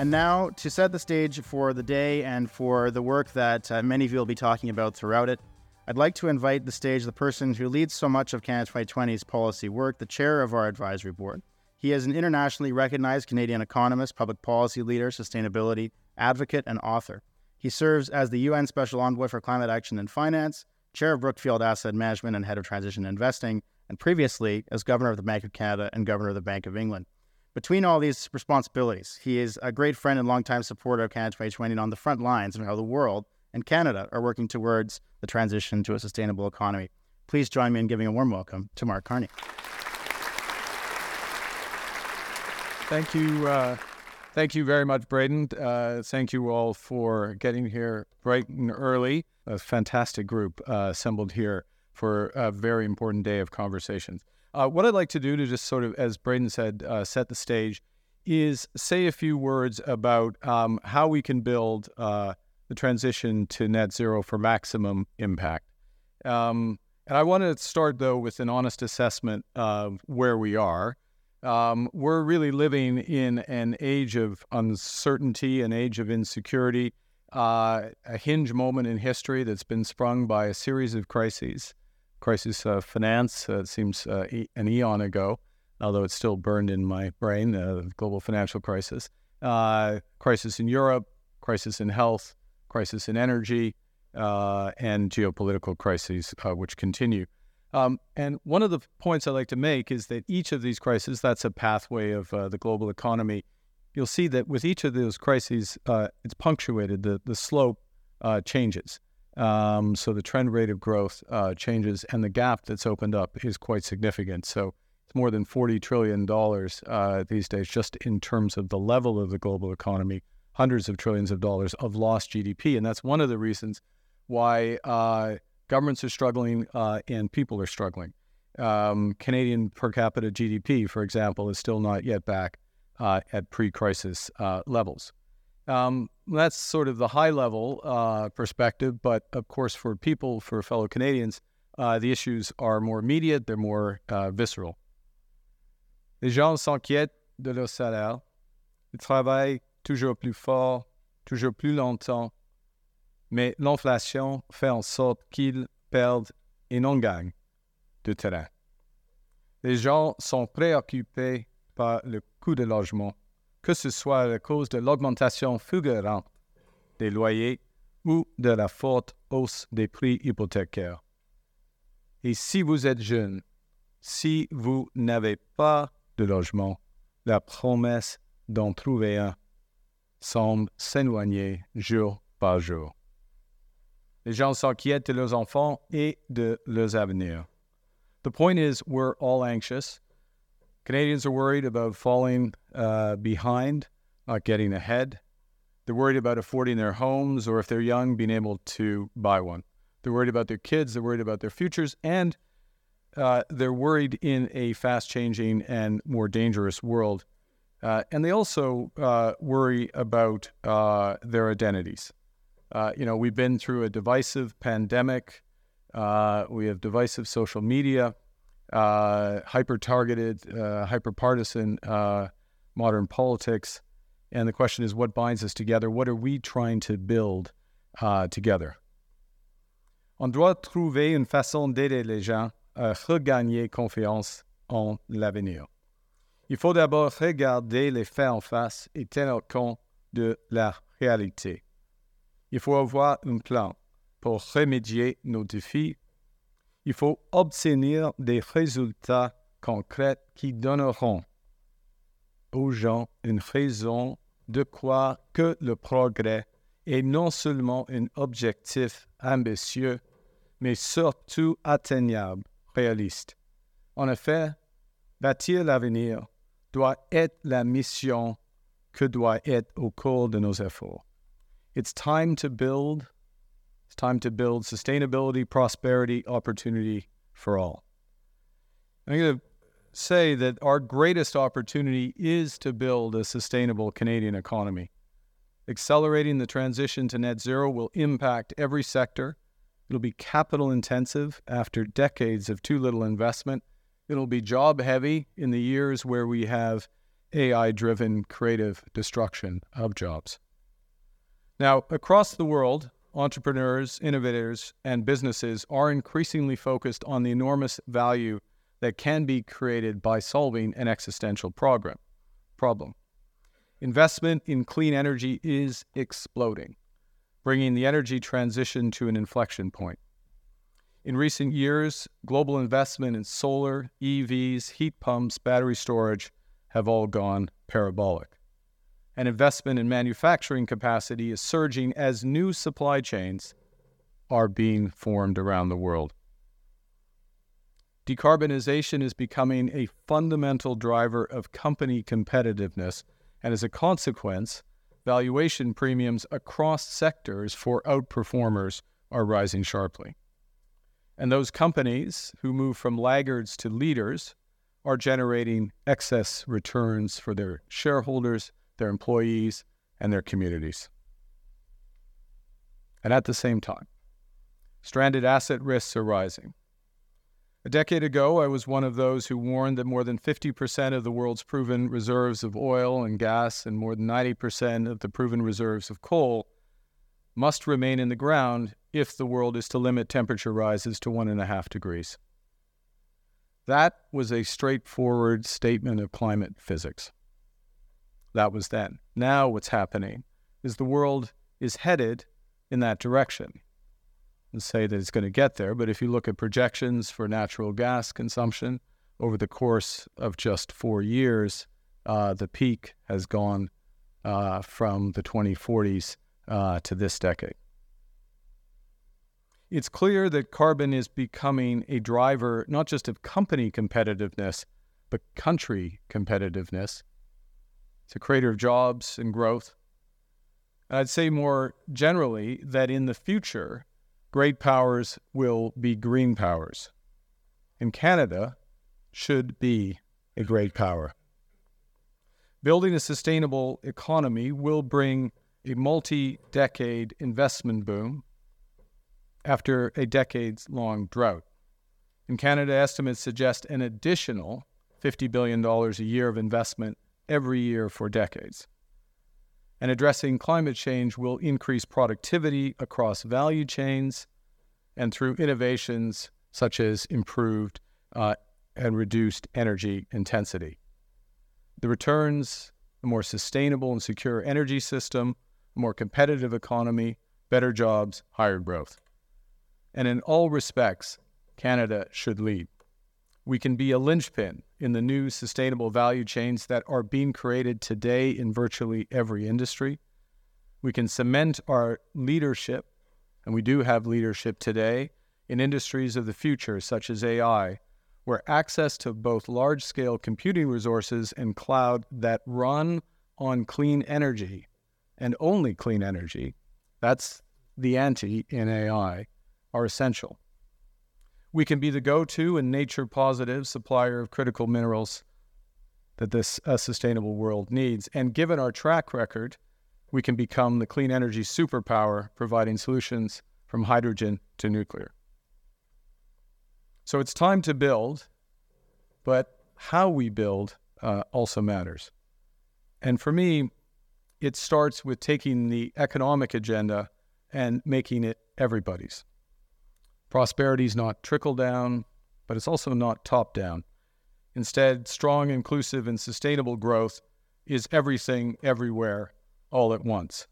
And now, to set the stage for the day and for the work that uh, many of you will be talking about throughout it, I'd like to invite the stage the person who leads so much of Canada 2020's policy work, the chair of our advisory board. He is an internationally recognized Canadian economist, public policy leader, sustainability advocate, and author. He serves as the UN Special Envoy for Climate Action and Finance, chair of Brookfield Asset Management and head of Transition Investing, and previously as governor of the Bank of Canada and governor of the Bank of England. Between all these responsibilities, he is a great friend and longtime supporter of Canada 2020 and on the front lines of how the world and Canada are working towards the transition to a sustainable economy. Please join me in giving a warm welcome to Mark Carney. Thank you. Uh, thank you very much, Braeden. Uh, thank you all for getting here bright and early. A fantastic group uh, assembled here for a very important day of conversations. Uh, what I'd like to do to just sort of, as Braeden said, uh, set the stage is say a few words about um, how we can build uh, the transition to net zero for maximum impact. Um, and I want to start, though, with an honest assessment of where we are. Um, we're really living in an age of uncertainty, an age of insecurity, uh, a hinge moment in history that's been sprung by a series of crises. Crisis finance uh, seems uh, an eon ago, although it's still burned in my brain, uh, the global financial crisis. Uh, crisis in Europe, crisis in health, crisis in energy, uh, and geopolitical crises, uh, which continue. Um, and one of the points I like to make is that each of these crises, that's a pathway of uh, the global economy. You'll see that with each of those crises, uh, it's punctuated, the, the slope uh, changes. Um, so the trend rate of growth uh, changes, and the gap that's opened up is quite significant. So it's more than $40 trillion these days, just in terms of the level of the global economy hundreds of trillions of dollars of lost GDP. And that's one of the reasons why uh, governments are struggling uh, and people are struggling. Um, Canadian per capita GDP, for example, is still not yet back uh, at pre crisis uh, levels. Um, that's sort of the high level uh, perspective. But of course, for people, for fellow Canadians, uh, the issues are more immediate, they're more visceral. Les gens s'inquiètent de leur salaire. Ils travaillent toujours plus fort, toujours plus longtemps, mais l'inflation fait en sorte qu'ils perdent et non gagnent de terrain. Les gens sont préoccupés par le coût de logement, que ce soit à cause de l'augmentation fulgurante des loyers ou de la forte hausse des prix hypothécaires. Et si vous êtes jeune, si vous n'avez pas de logement, la promesse d'en trouver un semble s'éloigner jour par jour. Les gens s'inquiètent de leurs enfants et de leurs avenirs. The point is, we're all anxious. Canadians are worried about falling uh, behind, not getting ahead. They're worried about affording their homes, or if they're young, being able to buy one. They're worried about their kids, they're worried about their futures, and uh, they're worried in a fast changing and more dangerous world uh, and they also uh, worry about uh, their identities. Uh, you know, we've been through a divisive pandemic. We have divisive social media, uh, hyper targeted, hyper partisan modern politics. And the question is what binds us together? What are we trying to build together? On doit trouver une façon d'aider les gens à regagner confiance en l'avenir. Il faut d'abord regarder les faits en face et tenir compte de la réalité. Il faut avoir un plan pour remédier nos défis. Il faut obtenir des résultats concrets qui donneront aux gens une raison de croire que le progrès est non seulement un objectif ambitieux, mais surtout atteignable, réaliste. En effet, bâtir l'avenir doit être la mission que doit être au cours de nos efforts. It's time to build. It's time to build sustainability, prosperity, opportunity for all. I'm going to say that our greatest opportunity is to build a sustainable Canadian economy. Accelerating the transition to net zero will impact every sector. It'll be capital intensive after decades of too little investment It'll be job heavy in the years where we have AI driven creative destruction of jobs. Now, across the world, entrepreneurs, innovators, and businesses are increasingly focused on the enormous value that can be created by solving an existential program, problem. Investment in clean energy is exploding, bringing the energy transition to an inflection point. In recent years, global investment in solar, EVs, heat pumps, battery storage have all gone parabolic. And investment in manufacturing capacity is surging as new supply chains are being formed around the world. Decarbonization is becoming a fundamental driver of company competitiveness, and as a consequence, valuation premiums across sectors for outperformers are rising sharply. And those companies who move from laggards to leaders are generating excess returns for their shareholders, their employees, and their communities. And at the same time, stranded asset risks are rising. A decade ago, I was one of those who warned that more than 50% of the world's proven reserves of oil and gas and more than 90% of the proven reserves of coal must remain in the ground if the world is to limit temperature rises to one and a half degrees. That was a straightforward statement of climate physics. That was then. Now, what's happening is the world is headed in that direction. And say that it's going to get there, but if you look at projections for natural gas consumption over the course of just four years, uh, the peak has gone uh, from the 2040s uh, to this decade. It's clear that carbon is becoming a driver not just of company competitiveness, but country competitiveness. It's a creator of jobs and growth. And I'd say more generally that in the future, great powers will be green powers. And Canada should be a great power. Building a sustainable economy will bring a multi decade investment boom after a decades long drought. In Canada, estimates suggest an additional $50 billion a year of investment every year for decades. And addressing climate change will increase productivity across value chains and through innovations such as improved uh, and reduced energy intensity. The returns, a more sustainable and secure energy system, a more competitive economy, better jobs, higher growth. And in all respects, Canada should lead. We can be a linchpin in the new sustainable value chains that are being created today in virtually every industry. We can cement our leadership, and we do have leadership today, in industries of the future, such as AI, where access to both large scale computing resources and cloud that run on clean energy and only clean energy, that's the ante in AI, are essential. We can be the go to and nature positive supplier of critical minerals that this uh, sustainable world needs. And given our track record, we can become the clean energy superpower, providing solutions from hydrogen to nuclear. So it's time to build, but how we build uh, also matters. And for me, it starts with taking the economic agenda and making it everybody's. Prosperity is not trickle down, but it's also not top down. Instead, strong, inclusive, and sustainable growth is everything, everywhere, all at once.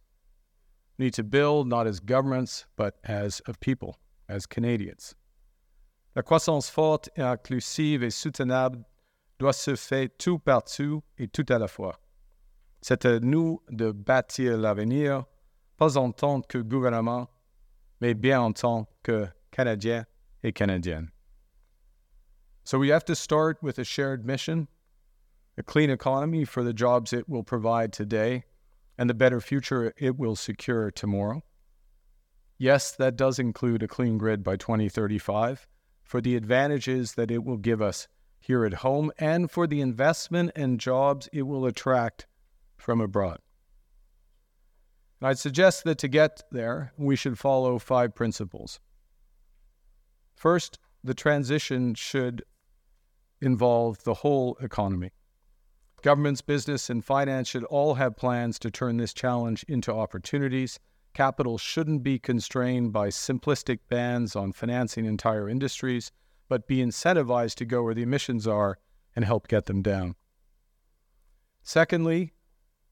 We need to build not as governments, but as a people, as Canadians. La croissance forte et inclusive et soutenable doit se faire tout partout et tout à la fois. C'est à nous de bâtir l'avenir, pas en tant que gouvernement, mais bien en tant que Canadien et Canadienne. So we have to start with a shared mission, a clean economy for the jobs it will provide today, and the better future it will secure tomorrow. Yes, that does include a clean grid by 2035 for the advantages that it will give us here at home and for the investment and jobs it will attract from abroad. And I'd suggest that to get there, we should follow five principles. First, the transition should involve the whole economy. Governments, business, and finance should all have plans to turn this challenge into opportunities. Capital shouldn't be constrained by simplistic bans on financing entire industries, but be incentivized to go where the emissions are and help get them down. Secondly,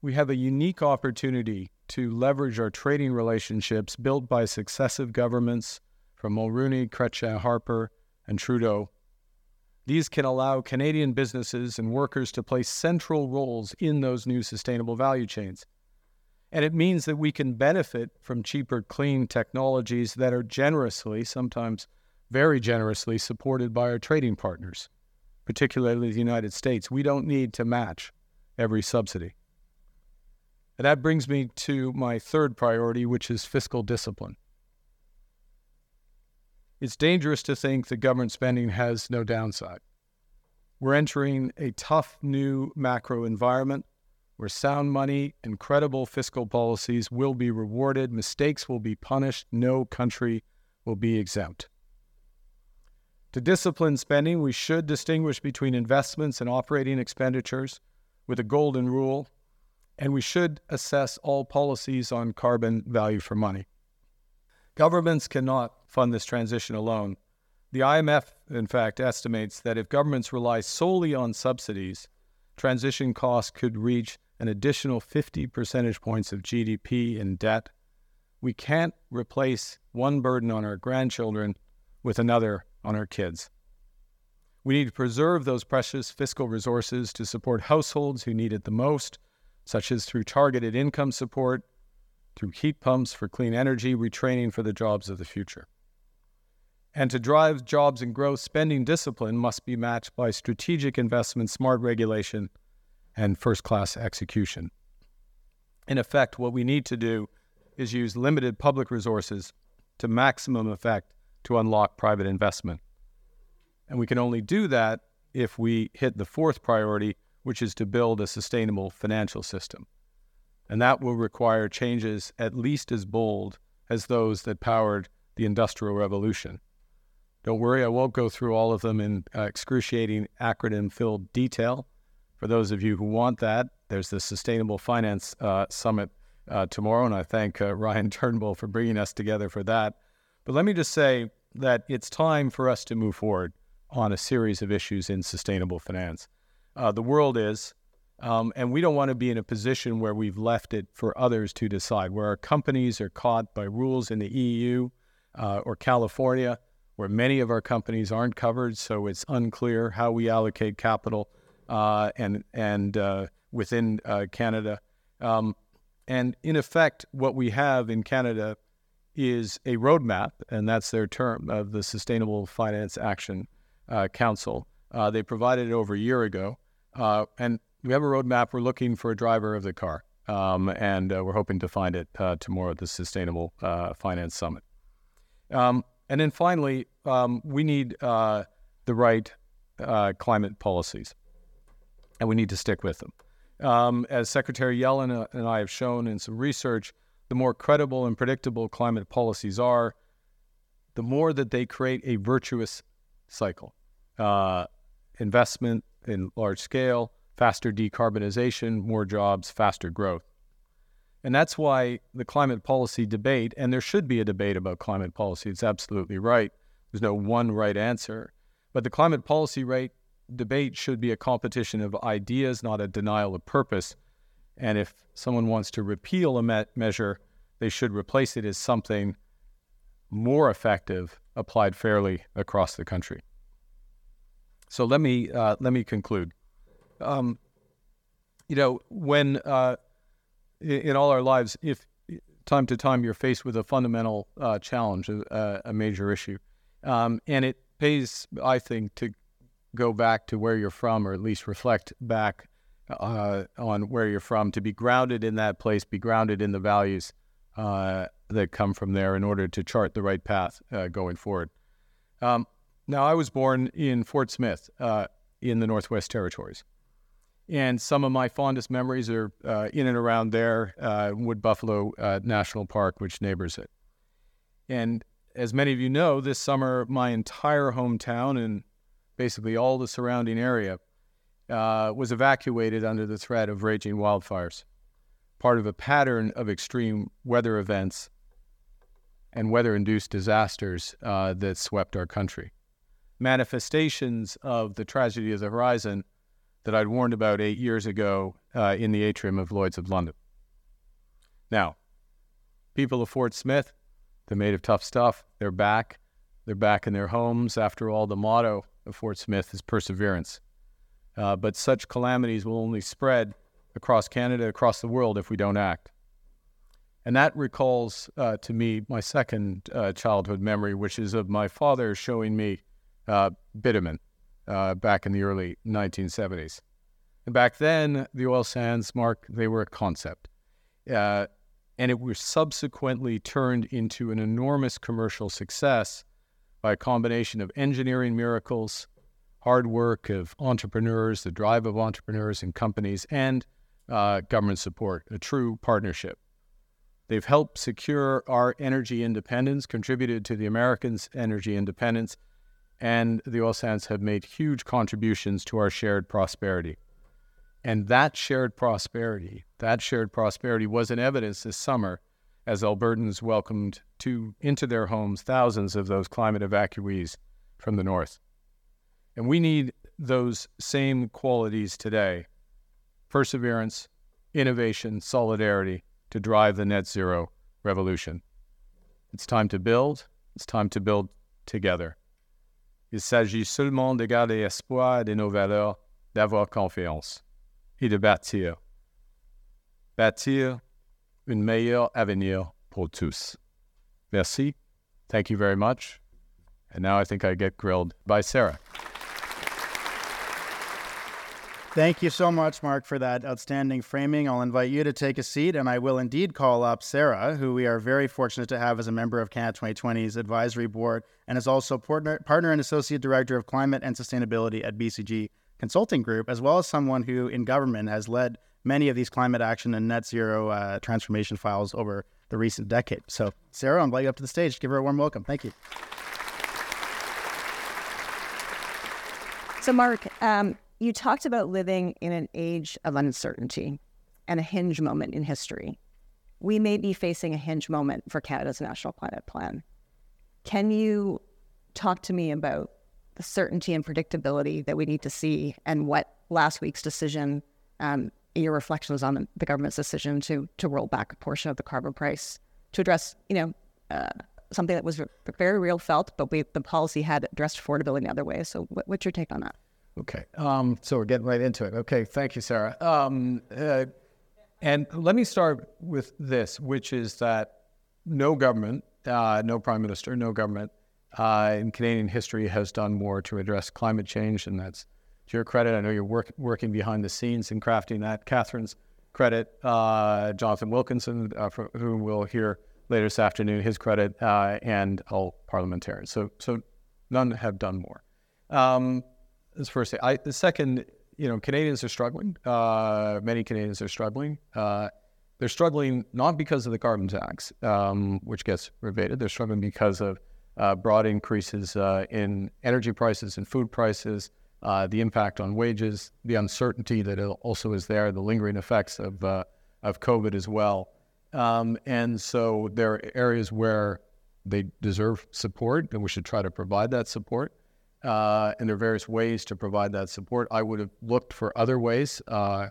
we have a unique opportunity to leverage our trading relationships built by successive governments from Mulroney, Chrétien, Harper, and Trudeau. These can allow Canadian businesses and workers to play central roles in those new sustainable value chains. And it means that we can benefit from cheaper, clean technologies that are generously, sometimes very generously, supported by our trading partners, particularly the United States. We don't need to match every subsidy. And that brings me to my third priority, which is fiscal discipline. It's dangerous to think that government spending has no downside. We're entering a tough new macro environment where sound money and credible fiscal policies will be rewarded, mistakes will be punished, no country will be exempt. To discipline spending, we should distinguish between investments and operating expenditures with a golden rule, and we should assess all policies on carbon value for money. Governments cannot fund this transition alone. The IMF, in fact, estimates that if governments rely solely on subsidies, transition costs could reach an additional 50 percentage points of GDP in debt. We can't replace one burden on our grandchildren with another on our kids. We need to preserve those precious fiscal resources to support households who need it the most, such as through targeted income support, through heat pumps for clean energy, retraining for the jobs of the future. And to drive jobs and growth, spending discipline must be matched by strategic investment, smart regulation, and first class execution. In effect, what we need to do is use limited public resources to maximum effect to unlock private investment. And we can only do that if we hit the fourth priority, which is to build a sustainable financial system. And that will require changes at least as bold as those that powered the Industrial Revolution. Don't worry, I won't go through all of them in uh, excruciating acronym filled detail. For those of you who want that, there's the Sustainable Finance uh, Summit uh, tomorrow, and I thank uh, Ryan Turnbull for bringing us together for that. But let me just say that it's time for us to move forward on a series of issues in sustainable finance. Uh, the world is, um, and we don't want to be in a position where we've left it for others to decide, where our companies are caught by rules in the EU uh, or California, where many of our companies aren't covered, so it's unclear how we allocate capital uh, and and uh, within uh, Canada. Um, and in effect, what we have in Canada is a roadmap, and that's their term of the Sustainable Finance Action uh, Council. Uh, they provided it over a year ago, uh, and we have a roadmap. We're looking for a driver of the car, um, and we're hoping to find it tomorrow at the Sustainable Finance Summit. Um, and then finally, um, we need the right climate policies and we need to stick with them. Um, as Secretary Yellen and I have shown in some research, the more credible and predictable climate policies are, the more that they create a virtuous cycle. Uh, investment in large scale, faster decarbonization, more jobs, faster growth. And that's why the climate policy debate, and there should be a debate about climate policy, it's absolutely right. There's no one right answer. But the climate policy debate should be a competition of ideas, not a denial of purpose. And if someone wants to repeal a me- measure, they should replace it as something more effective applied fairly across the country. So let me uh, let me conclude. Um, you know, when uh, in, all our lives, if time to time you're faced with a fundamental uh, challenge, a, a, major issue, um, and it pays, I think, to go back to where you're from, or at least reflect back uh, on where you're from, to be grounded in that place, be grounded in the values uh, that come from there in order to chart the right path uh, going forward. Um, now, I was born in Fort Smith uh, in the Northwest Territories. And some of my fondest memories are uh, in and around there, uh, Wood Buffalo National Park, which neighbors it. And as many of you know, this summer, my entire hometown and basically all the surrounding area, uh, was evacuated under the threat of raging wildfires, part of a pattern of extreme weather events and weather induced disasters uh, that swept our country. Manifestations of the tragedy of the horizon that I'd warned about eight years ago uh, in the atrium of Lloyd's of London. Now, people of Fort Smith, they're made of tough stuff. They're back. They're back in their homes. After all, the motto of Fort Smith is perseverance. Uh, but such calamities will only spread across Canada, across the world, if we don't act. And that recalls uh, to me my second uh, childhood memory, which is of my father showing me uh, bitumen uh, back in the early 1970s. And back then, the oil sands, Mark, they were a concept. Uh, and it was subsequently turned into an enormous commercial success by a combination of engineering miracles, hard work of entrepreneurs, the drive of entrepreneurs and companies, and uh, government support, a true partnership. They've helped secure our energy independence, contributed to the Americans' energy independence, and the oil sands have made huge contributions to our shared prosperity. And that shared prosperity, that shared prosperity was in evidence this summer as Albertans welcomed to into their homes thousands of those climate evacuees from the north. And we need those same qualities today perseverance, innovation, solidarity to drive the net zero revolution. It's time to build, it's time to build together. Il s'agit seulement de garder espoir de nos valeurs, d'avoir confiance et de bâtir. Bâtir un meilleur avenir pour tous. Merci. Thank you very much. And now I think I get grilled by Sarah. Thank you so much, Mark, for that outstanding framing. I'll invite you to take a seat, and I will indeed call up Sarah, who we are very fortunate to have as a member of Canada 2020's advisory board and is also partner, partner and associate director of climate and sustainability at BCG Consulting Group, as well as someone who in government has led many of these climate action and net zero uh, transformation files over the recent decade. So, Sarah, I'll invite you up to the stage. Give her a warm welcome. Thank you. So, Mark, um, you talked about living in an age of uncertainty and a hinge moment in history. We may be facing a hinge moment for Canada's National Climate Plan. Can you talk to me about the certainty and predictability that we need to see and what last week's decision, um, your reflections on the, government's decision to, to roll back a portion of the carbon price to address, you know, uh, something that was very real felt, but we, the policy had addressed affordability in other ways. So what, what's your take on that? Okay. Um, so we're getting right into it. Okay. Thank you, Sarah. Um, uh, and let me start with this, which is that no government, uh, no prime minister, no government uh, in Canadian history has done more to address climate change, and that's to your credit. I know you're work, working behind the scenes in crafting that. Catherine's credit, uh, Jonathan Wilkinson, uh, from, whom we'll hear later this afternoon, his credit, uh, and all parliamentarians. So, so none have done more. Um, that's first. I, the second, you know, Canadians are struggling. Uh, many Canadians are struggling. Uh, they're struggling not because of the carbon tax, um, which gets rebated. They're struggling because of uh, broad increases uh, in energy prices and food prices, uh, the impact on wages, the uncertainty that also is there, the lingering effects of uh, of COVID as well. Um, and so there are areas where they deserve support, and we should try to provide that support uh, and there are various ways to provide that support. I would have looked for other ways uh,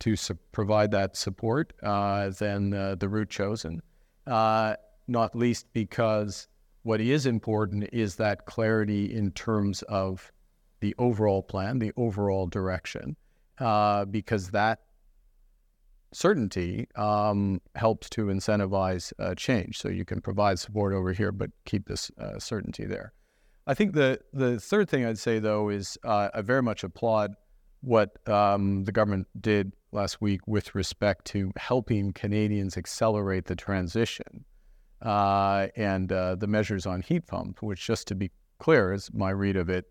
to su- provide that support uh, than uh, the route chosen, uh, not least because what is important is that clarity in terms of the overall plan, the overall direction, uh, because that certainty um, helps to incentivize change. So you can provide support over here, but keep this certainty there. I think the the third thing I'd say though is uh, I very much applaud what um, the government did last week with respect to helping Canadians accelerate the transition uh, and uh, the measures on heat pump, which just to be clear, is my read of it,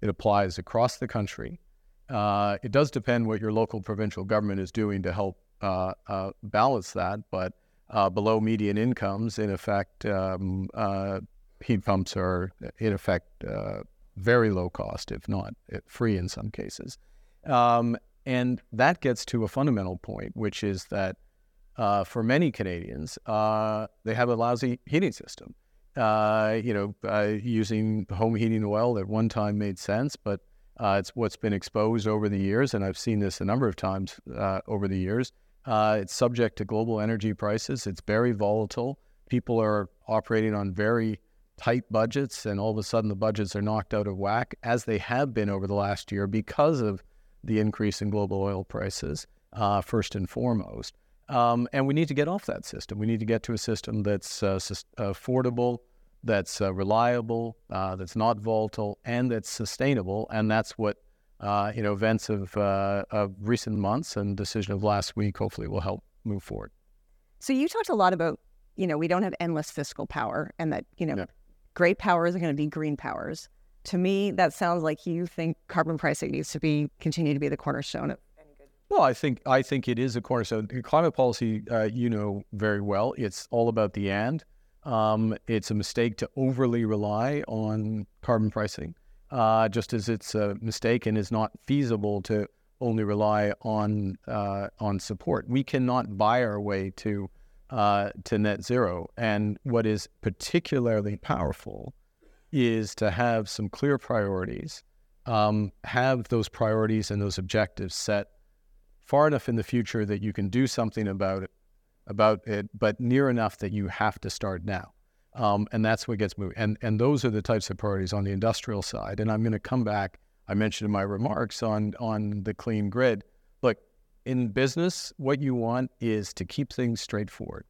it applies across the country. Uh, it does depend what your local provincial government is doing to help uh, uh, balance that, but below median incomes, in effect, um, heat pumps are in effect uh, very low cost, if not free in some cases. Um, and that gets to a fundamental point, which is that uh, for many Canadians, uh, they have a lousy heating system. Uh, you know, uh, using home heating oil at one time made sense, but uh, it's what's been exposed over the years, and I've seen this a number of times over the years. it's subject to global energy prices. It's very volatile. People are operating on very tight budgets, and all of a sudden the budgets are knocked out of whack, as they have been over the last year because of the increase in global oil prices, first and foremost. Um, and we need to get off that system. We need to get to a system that's uh, affordable, that's uh, reliable, uh, that's not volatile, and that's sustainable. And that's what uh, you know events of, uh, of recent months and decision of last week hopefully will help move forward. So you talked a lot about you know we don't have endless fiscal power, and that you know yeah. Great powers are going to be green powers. To me, that sounds like you think carbon pricing needs to be continue to be the cornerstone of any good. well, I think I think it is a cornerstone. Climate policy, uh, you know very well. It's all about the and. Um, it's a mistake to overly rely on carbon pricing, uh, just as it's a mistake and is not feasible to only rely on uh, on support. We cannot buy our way to uh, to net zero. And what is particularly powerful is to have some clear priorities, um, have those priorities and those objectives set far enough in the future that you can do something about it, about it, but near enough that you have to start now. Um, and that's what gets moving. And and those are the types of priorities on the industrial side. And I'm going to come back. I mentioned in my remarks on on the clean grid. In business, what you want is to keep things straightforward.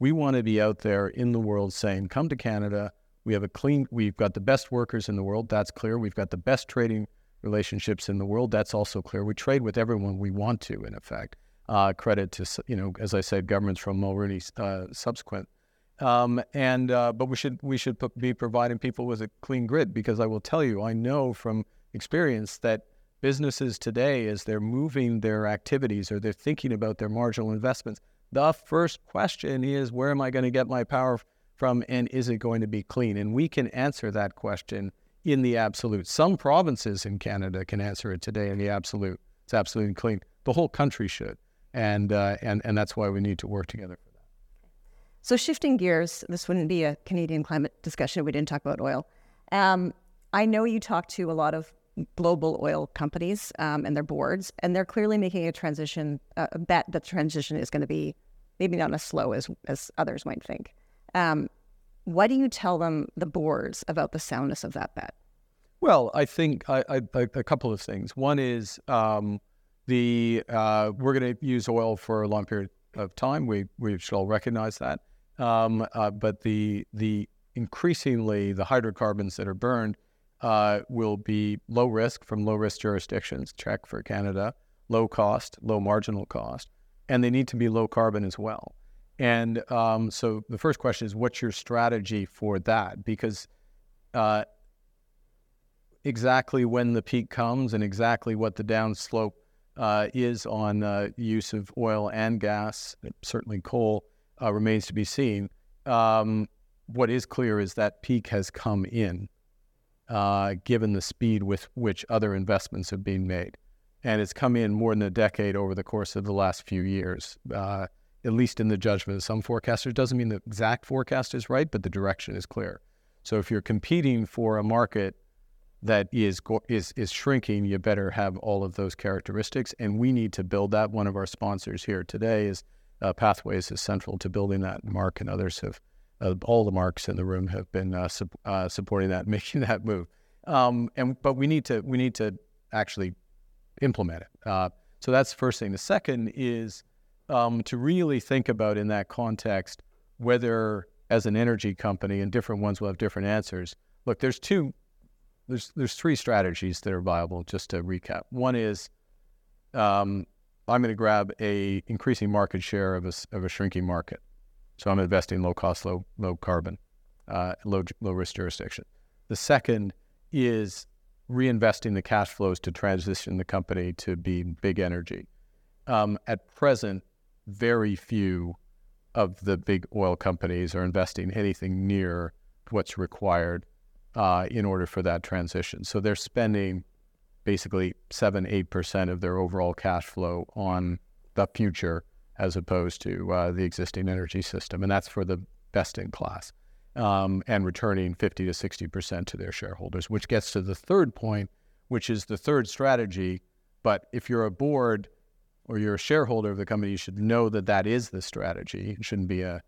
We want to be out there in the world saying, "Come to Canada. We have a clean. We've got the best workers in the world. That's clear. We've got the best trading relationships in the world. That's also clear. We trade with everyone we want to, in effect. Uh, credit to, you know, as I said, governments from Mulroney uh, subsequent. Um, and uh, but we should we should be providing people with a clean grid because I will tell you, I know from experience that businesses today, as they're moving their activities or they're thinking about their marginal investments, the first question is, where am I going to get my power from, and is it going to be clean? And we can answer that question in the absolute. Some provinces in Canada can answer it today in the absolute. It's absolutely clean. The whole country should, and uh, and and that's why we need to work together for that. So shifting gears, this wouldn't be a Canadian climate discussion if we didn't talk about oil. Um, I know you talk to a lot of global oil companies um, and their boards, and they're clearly making a transition, uh, a bet that the transition is going to be maybe not as slow as as others might think. Um, what do you tell them, the boards, about the soundness of that bet? Well, I think a couple of things. One is um, the uh, we're going to use oil for a long period of time. We we should all recognize that. Um, uh, but the the increasingly the hydrocarbons that are burned uh, will be low risk from low risk jurisdictions. Check for Canada, low cost, low marginal cost, and they need to be low carbon as well. And um, so the first question is, what's your strategy for that? Because uh, exactly when the peak comes and exactly what the downslope uh, is on uh, use of oil and gas, certainly coal, uh, remains to be seen. Um, what is clear is that peak has come in, uh, given the speed with which other investments have been made. And it's come in more than a decade over the course of the last few years. Uh, at least in the judgment of some forecasters. Doesn't mean the exact forecast is right, but the direction is clear. So if you're competing for a market that is is is shrinking, you better have all of those characteristics, and we need to build that. One of our sponsors here today is uh, Pathways is central to building that. Mark and others have uh, all the marks in the room have been uh, su- uh, supporting that, making that move. Um, and but we need to we need to actually implement it. Uh, so that's the first thing. The second is um, to really think about in that context whether, as an energy company, and different ones will have different answers. Look, there's two, there's there's three strategies that are viable. Just to recap, one is um, I'm going to grab a increasing market share of a, of a shrinking market. So I'm investing low cost, low low carbon, uh, low low risk jurisdiction. The second is reinvesting the cash flows to transition the company to be big energy. Um, at present, very few of the big oil companies are investing anything near what's required uh, in order for that transition. So they're spending basically seven, eight percent of their overall cash flow on the future as opposed to uh, the existing energy system, and that's for the best in class, um, and returning 50 to 60 percent to their shareholders, which gets to the third point, which is the third strategy. But if you're a board or you're a shareholder of the company, you should know that that is the strategy. It shouldn't be a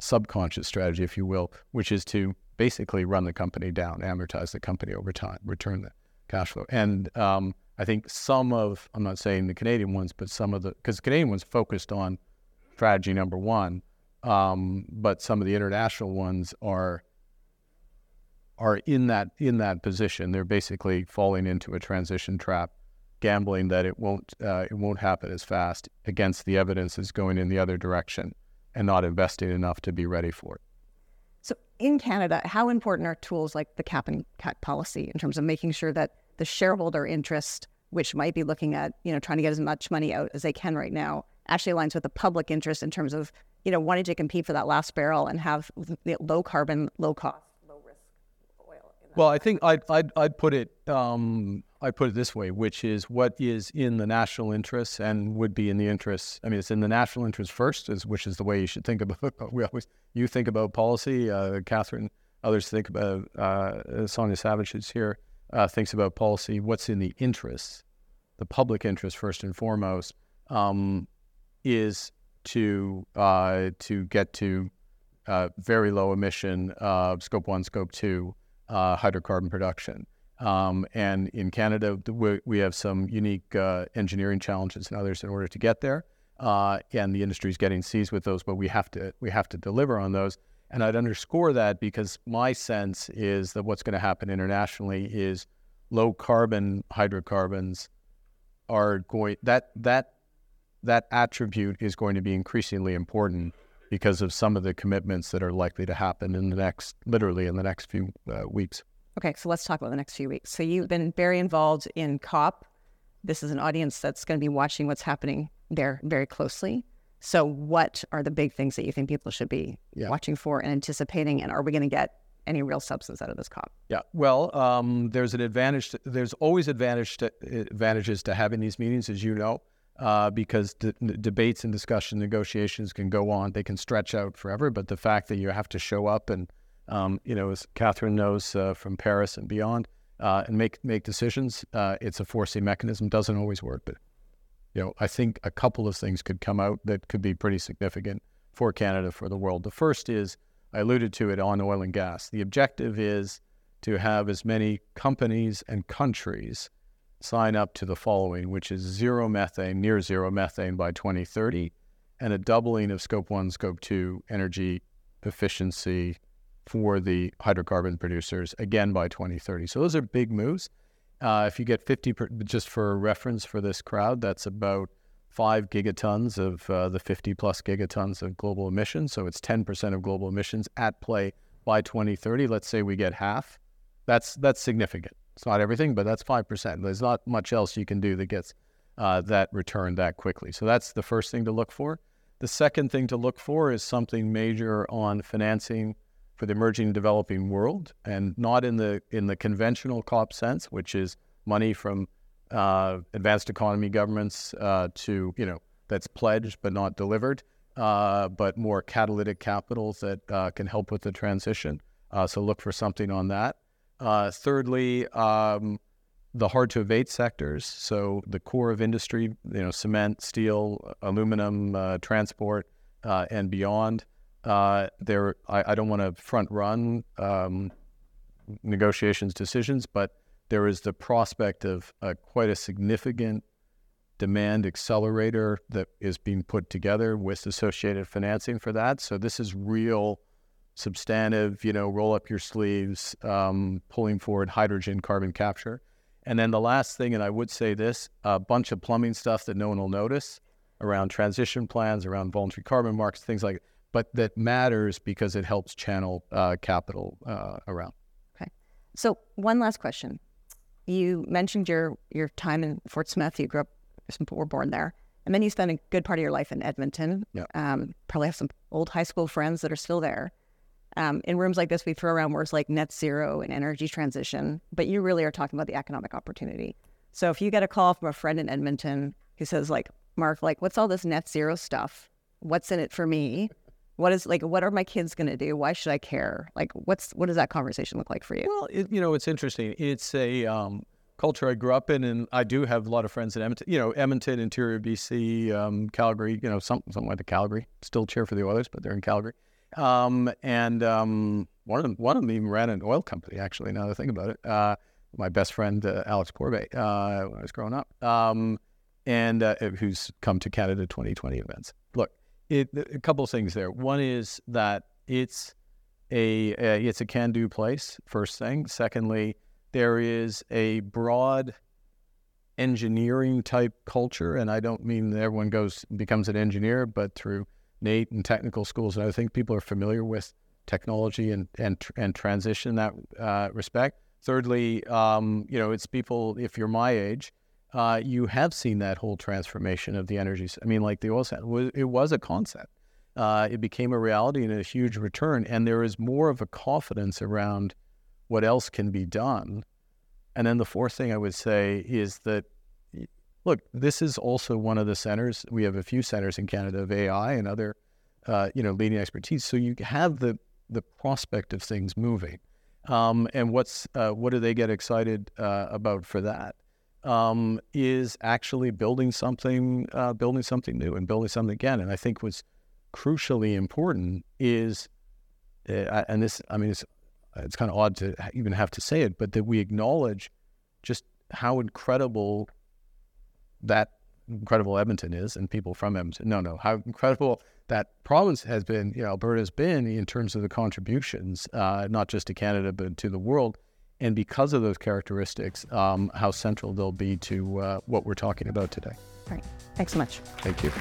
subconscious strategy, if you will, which is to basically run the company down, amortize the company over time, return the cash flow. And um, I think some of, I'm not saying the Canadian ones, but some of the, because the Canadian ones focused on strategy number one, um, but some of the international ones are are in that in that position. They're basically falling into a transition trap gambling that it won't uh, it won't happen as fast against the evidence is going in the other direction and not investing enough to be ready for it. So in Canada, how important are tools like the cap and cut policy in terms of making sure that the shareholder interest, which might be looking at you know trying to get as much money out as they can right now, actually aligns with the public interest in terms of you know wanting to compete for that last barrel and have low carbon, low cost, low risk oil. Well, I think I'd I'd, I'd put it um, I put it this way, which is what is in the national interest and would be in the interest. I mean, it's in the national interest first, is, which is the way you should think about. We always you think about policy. Uh, Catherine, others think about. Uh, Sonya Savage is here. Uh, thinks about policy. What's in the interest, the public interest first and foremost, um, is to uh, to get to uh, very low emission uh, scope one, scope two hydrocarbon production. Um, and in Canada, we, we have some unique uh, engineering challenges and others in order to get there. Uh, and the industry is getting seized with those, but we have to we have to deliver on those. And I'd underscore that because my sense is that what's going to happen internationally is low carbon hydrocarbons are going that that that attribute is going to be increasingly important because of some of the commitments that are likely to happen in the next literally in the next few uh, weeks. Okay, so let's talk about the next few weeks. So you've been very involved in COP. This is an audience that's going to be watching what's happening there very closely. So, what are the big things that you think people should be yeah. watching for and anticipating? And are we going to get any real substance out of this COP? Yeah, well, um, there's an advantage. To, there's always advantage to, advantages to having these meetings, as you know, uh, because d- debates and discussion, negotiations can go on. They can stretch out forever. But the fact that you have to show up and um, you know, as Catherine knows uh, from Paris and beyond, uh, and make make decisions. Uh, it's a forcing mechanism. Doesn't always work, but you know, I think a couple of things could come out that could be pretty significant for Canada, for the world. The first is I alluded to it on oil and gas. The objective is to have as many companies and countries sign up to the following, which is zero methane, near zero methane by 2030, and a doubling of scope one, scope two energy efficiency for the hydrocarbon producers again by 2030. So those are big moves. Uh, if you get 50, per, just for reference for this crowd, that's about five gigatons of uh, the 50 plus gigatons of global emissions. So it's 10% of global emissions at play by 2030. Let's say we get half. That's that's significant. It's not everything, but that's five percent. There's not much else you can do that gets uh, that return that quickly. So that's the first thing to look for. The second thing to look for is something major on financing for the emerging and developing world, and not in the in the conventional COP sense, which is money from uh, advanced economy governments uh, to you know that's pledged but not delivered, uh, but more catalytic capitals that uh, can help with the transition. Uh, so look for something on that. Uh, thirdly. Um, the hard to abate sectors, so the core of industry, you know, cement, steel, aluminum, transport, and beyond. Uh, there, I, I, don't want to front run um, negotiations decisions, but there is the prospect of quite a significant demand accelerator that is being put together with associated financing for that. So this is real, substantive. You know, roll up your sleeves, um, pulling forward hydrogen carbon capture. And then the last thing, and I would say this: a bunch of plumbing stuff that no one will notice around transition plans, around voluntary carbon markets, things like but that matters because it helps channel uh, capital uh, around. Okay. So one last question. You mentioned your your time in Fort Smith. You grew up, were born there, and then you spent a good part of your life in Edmonton. Yeah. Um, probably have some old high school friends that are still there. Um, in rooms like this, we throw around words like net zero and energy transition, but you really are talking about the economic opportunity. So if you get a call from a friend in Edmonton who says, like, Mark, like, what's all this net zero stuff? What's in it for me? What is like? What are my kids going to do? Why should I care? Like, what's what does that conversation look like for you? Well, it, you know, it's interesting. It's a um, culture I grew up in, and I do have a lot of friends in Edmonton. You know, Edmonton, Interior BC, um, Calgary. You know, some something like the Calgary. Still cheer for the Oilers, but they're in Calgary. Um, and um, one of them, one of them even ran an oil company. Actually, now that I think about it, uh, my best friend uh, Alex Pourbaix uh, when I was growing up, um, and uh, who's come to Canada 2020 events. It, a couple of things there. One is that it's a, a it's a can-do place. First thing. Secondly, there is a broad engineering type culture, and I don't mean that everyone goes becomes an engineer, but through NAIT and technical schools, and I think people are familiar with technology and and and transition in that uh, respect. Thirdly, um, you know, it's people if you're my age, uh, you have seen that whole transformation of the energy. I mean, like the oil sand, it was a concept. Uh, it became a reality and a huge return, and there is more of a confidence around what else can be done. And then the fourth thing I would say is that, look, this is also one of the centers. We have a few centers in Canada of AI and other, uh, you know, leading expertise. So you have the the prospect of things moving. Um, and what's uh, what do they get excited uh, about for that? Um, is actually building something, uh, building something new, and building something again. And I think what's crucially important is, uh, and this, I mean, it's it's kind of odd to even have to say it, but that we acknowledge just how incredible that incredible Edmonton is and people from Edmonton. No, no, how incredible that province has been, you know, Alberta has been in terms of the contributions, uh, not just to Canada, but to the world. And because of those characteristics, um, how central they'll be to uh, what we're talking about today. All right. Thanks so much. Thank you.